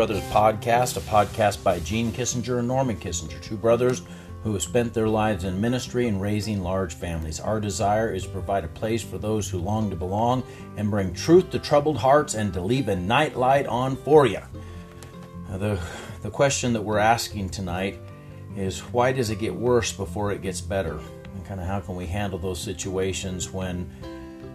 Brothers podcast, a podcast by Gene Kissinger and Norman Kissinger, two brothers who have spent their lives in ministry and raising large families. Our desire is to provide a place for those who long to belong and bring truth to troubled hearts and to leave a night light on for you. The, the question that we're asking tonight is why does it get worse before it gets better? And kind of how can we handle those situations when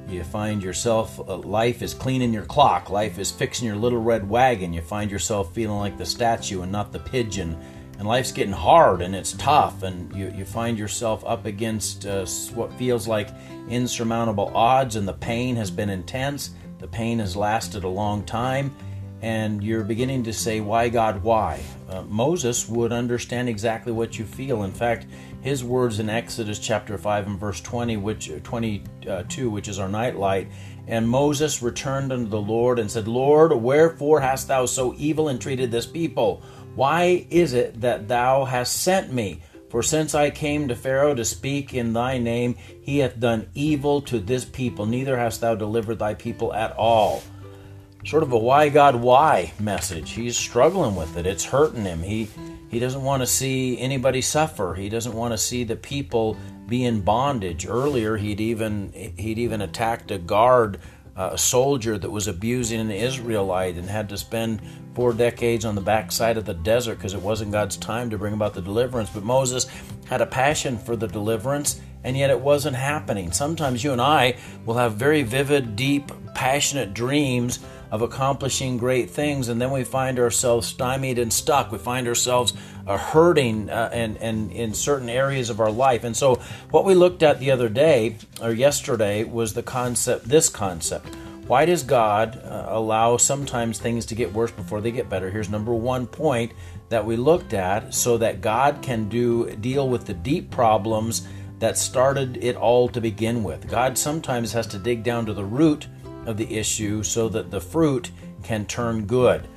you find yourself, uh, life is cleaning your clock, life is fixing your little red wagon. You find yourself feeling like the statue and not the pigeon. And life's getting hard and it's tough, and you, you find yourself up against uh, what feels like insurmountable odds, and the pain has been intense. The pain has lasted a long time, and you're beginning to say, Why, God, why? Uh, Moses would understand exactly what you feel. In fact, his words in Exodus chapter 5 and verse 20, which uh, 22, which is our nightlight. And Moses returned unto the Lord and said, Lord, wherefore hast thou so evil entreated this people? Why is it that thou hast sent me? For since I came to Pharaoh to speak in thy name, he hath done evil to this people, neither hast thou delivered thy people at all. Sort of a why God why message. He's struggling with it. It's hurting him. He he doesn't want to see anybody suffer. He doesn't want to see the people be in bondage. Earlier, he'd even he'd even attacked a guard, uh, a soldier that was abusing an Israelite, and had to spend four decades on the backside of the desert because it wasn't God's time to bring about the deliverance. But Moses had a passion for the deliverance, and yet it wasn't happening. Sometimes you and I will have very vivid, deep, passionate dreams of accomplishing great things, and then we find ourselves stymied and stuck. We find ourselves uh, hurting uh, and, and in certain areas of our life. And so, what we looked at the other day or yesterday was the concept, this concept. Why does God uh, allow sometimes things to get worse before they get better? Here's number one point that we looked at so that God can do deal with the deep problems that started it all to begin with. God sometimes has to dig down to the root of the issue so that the fruit can turn good.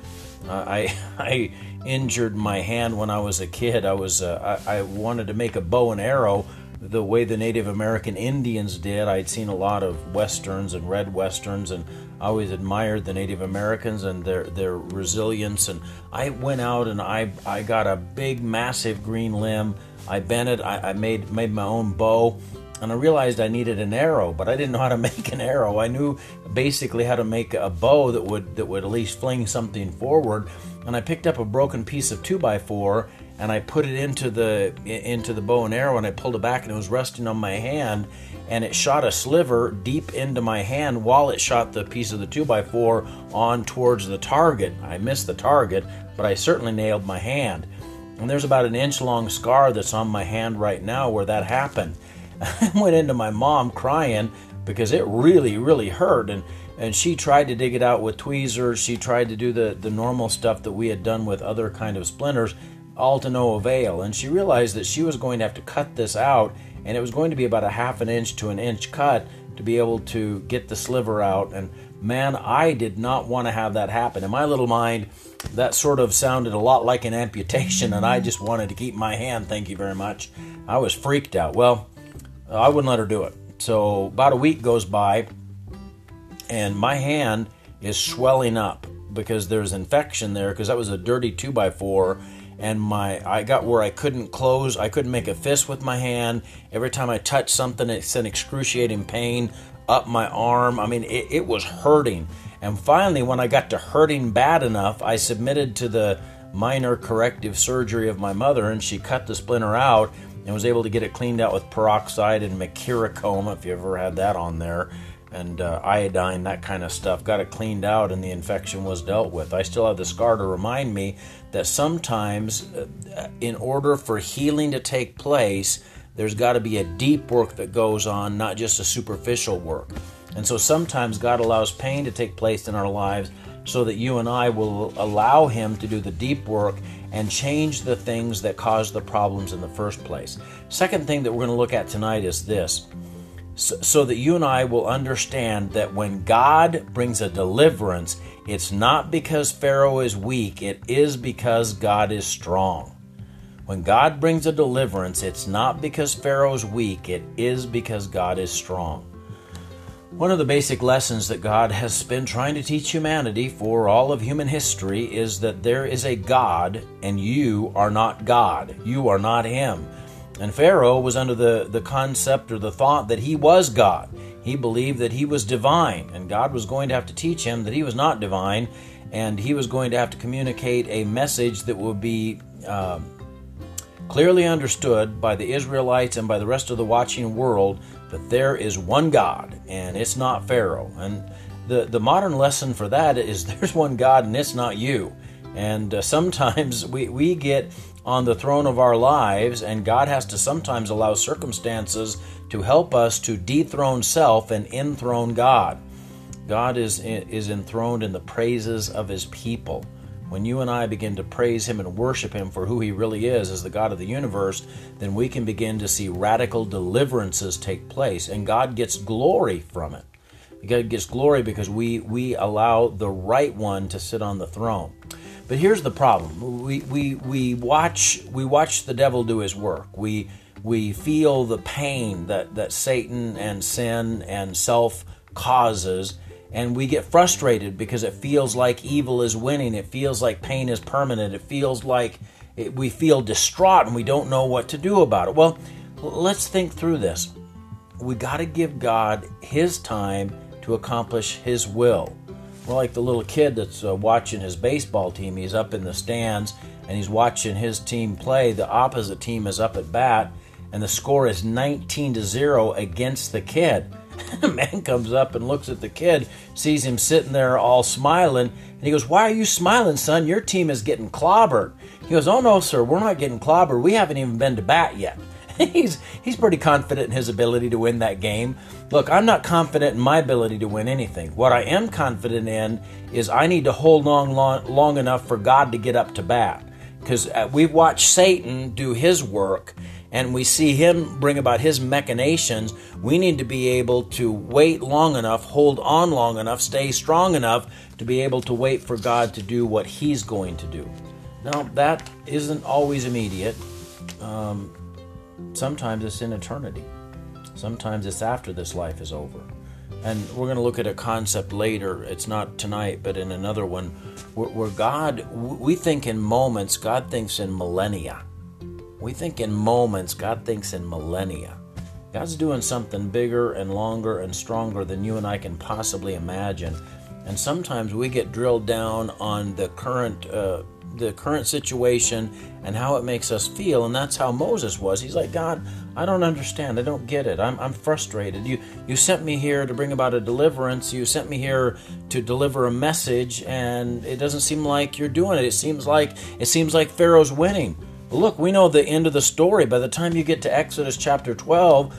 Uh, I, I injured my hand when I was a kid. I was uh, I, I, wanted to make a bow and arrow the way the Native American Indians did. I'd seen a lot of westerns and read westerns, and I always admired the Native Americans and their their resilience. And I went out and I I got a big, massive green limb. I bent it. I, I made made my own bow and I realized I needed an arrow, but I didn't know how to make an arrow. I knew basically how to make a bow that would that would at least fling something forward. And I picked up a broken piece of two by four and I put it into the into the bow and arrow and I pulled it back and it was resting on my hand and it shot a sliver deep into my hand while it shot the piece of the two by four on towards the target. I missed the target, but I certainly nailed my hand. And there's about an inch long scar that's on my hand right now where that happened. I went into my mom crying because it really, really hurt. And, and she tried to dig it out with tweezers. She tried to do the, the normal stuff that we had done with other kind of splinters, all to no avail. And she realized that she was going to have to cut this out, and it was going to be about a half an inch to an inch cut to be able to get the sliver out. And man, I did not want to have that happen. In my little mind, that sort of sounded a lot like an amputation, and I just wanted to keep my hand. Thank you very much. I was freaked out. Well, I wouldn't let her do it. So about a week goes by, and my hand is swelling up because there's infection there because that was a dirty two by four and my I got where I couldn't close I couldn't make a fist with my hand. Every time I touched something it sent excruciating pain up my arm. I mean it, it was hurting. And finally when I got to hurting bad enough I submitted to the minor corrective surgery of my mother and she cut the splinter out and was able to get it cleaned out with peroxide and mercurochrome, if you ever had that on there, and uh, iodine, that kind of stuff. Got it cleaned out, and the infection was dealt with. I still have the scar to remind me that sometimes, uh, in order for healing to take place, there's got to be a deep work that goes on, not just a superficial work. And so sometimes God allows pain to take place in our lives so that you and I will allow Him to do the deep work and change the things that caused the problems in the first place. Second thing that we're going to look at tonight is this so, that you and I will understand that when God brings a deliverance, it's not because Pharaoh is weak, it is because God is strong. When God brings a deliverance, it's not because Pharaoh is weak, it is because God is strong. One of the basic lessons that God has been trying to teach humanity for all of human history is that there is a God and you are not God. You are not Him. And Pharaoh was under the, the concept or the thought that he was God. He believed that he was divine, and God was going to have to teach him that he was not divine, and he was going to have to communicate a message that would be um, clearly understood by the Israelites and by the rest of the watching world that there is one God, and it's not Pharaoh. And the, the modern lesson for that is there's one God, and it's not you. And uh, sometimes we, we get on the throne of our lives, and God has to sometimes allow circumstances to help us to dethrone self and enthrone God. God is, is enthroned in the praises of his people. When you and I begin to praise Him and worship Him for who He really is as the God of the universe, then we can begin to see radical deliverances take place, and God gets glory from it. God gets glory because we, we allow the right one to sit on the throne. But here's the problem: we, we, we watch we watch the devil do his work. We we feel the pain that, that Satan and sin and self causes, and we get frustrated because it feels like evil is winning. It feels like pain is permanent. It feels like it, we feel distraught and we don't know what to do about it. Well, let's think through this. We got to give God His time to accomplish His will. Well, like the little kid that's uh, watching his baseball team, he's up in the stands and he's watching his team play. The opposite team is up at bat, and the score is 19 to 0 against the kid. a man comes up and looks at the kid, sees him sitting there all smiling, and he goes, Why are you smiling, son? Your team is getting clobbered. He goes, Oh, no, sir, we're not getting clobbered. We haven't even been to bat yet. he's, he's pretty confident in his ability to win that game. Look, I'm not confident in my ability to win anything. What I am confident in is I need to hold on long, long enough for God to get up to bat. Because uh, we've watched Satan do his work and we see him bring about his machinations, we need to be able to wait long enough, hold on long enough, stay strong enough to be able to wait for God to do what he's going to do. Now, that isn't always immediate. Um, sometimes it's in eternity, sometimes it's after this life is over. And we're going to look at a concept later. It's not tonight, but in another one, where, where God, we think in moments, God thinks in millennia. We think in moments, God thinks in millennia. God's doing something bigger and longer and stronger than you and I can possibly imagine. And sometimes we get drilled down on the current uh, the current situation and how it makes us feel, and that's how Moses was. He's like, God, I don't understand. I don't get it. I'm, I'm frustrated. You you sent me here to bring about a deliverance. You sent me here to deliver a message, and it doesn't seem like you're doing it. It seems like it seems like Pharaoh's winning. Look, we know the end of the story. By the time you get to Exodus chapter 12,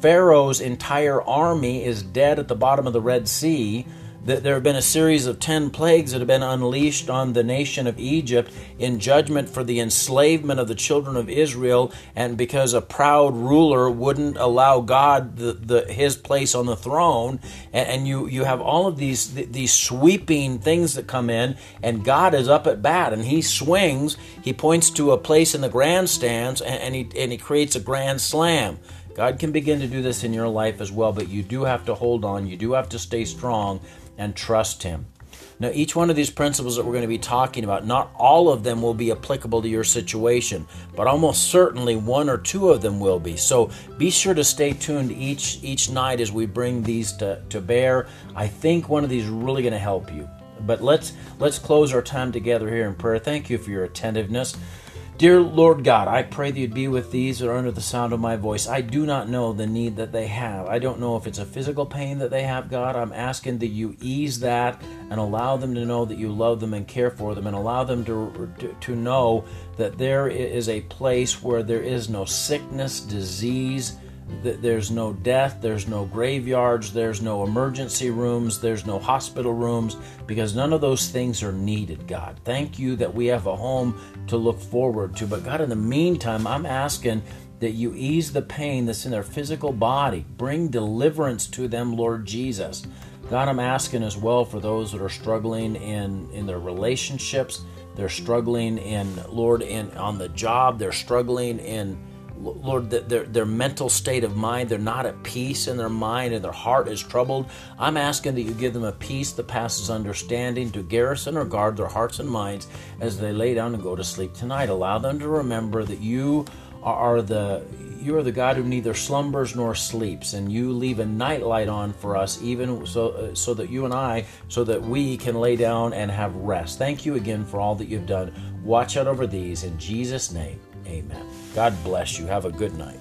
Pharaoh's entire army is dead at the bottom of the Red Sea that there have been a series of 10 plagues that have been unleashed on the nation of Egypt in judgment for the enslavement of the children of Israel and because a proud ruler wouldn't allow God the, the his place on the throne and, and, you you have all of these these sweeping things that come in and God is up at bat and he swings he points to a place in the grandstands and, and he and he creates a grand slam God can begin to do this in your life as well, but you do have to hold on. You do have to stay strong and trust Him. Now, each one of these principles that we're going to be talking about, not all of them will be applicable to your situation, but almost certainly one or two of them will be. So be sure to stay tuned each each night as we bring these to, to bear. I think one of these is really going to help you. But let's let's close our time together here in prayer. Thank you for your attentiveness. Dear Lord God, I pray that you'd be with these that are under the sound of my voice. I do not know the need that they have. I don't know if it's a physical pain that they have, God. I'm asking that you ease that and allow them to know that you love them and care for them and allow them to, to, to know that there is a place where there is no sickness, disease, there's no death, there's no graveyards, there's no emergency rooms, there's no hospital rooms, because none of those things are needed, God. Thank you that we have a home to look forward to. But God, in the meantime, I'm asking that you ease the pain that's in their physical body. Bring deliverance to them, Lord Jesus. God, I'm asking as well for those that are struggling in, in their relationships. They're struggling in, Lord, in on the job. They're struggling in Lord, their, their mental state of mind, they're not at peace in their mind and their heart is troubled. I'm asking that you give them a peace that passes understanding to garrison or guard their hearts and minds as they lay down and go to sleep tonight. Allow them to remember that you are the you are the God who neither slumbers nor sleeps, and you leave a night light on for us, even so, uh, so that you and I, so that we can lay down and have rest. Thank you again for all that you've done. Watch out over these in Jesus' name. Amen. God bless you. Have a good night.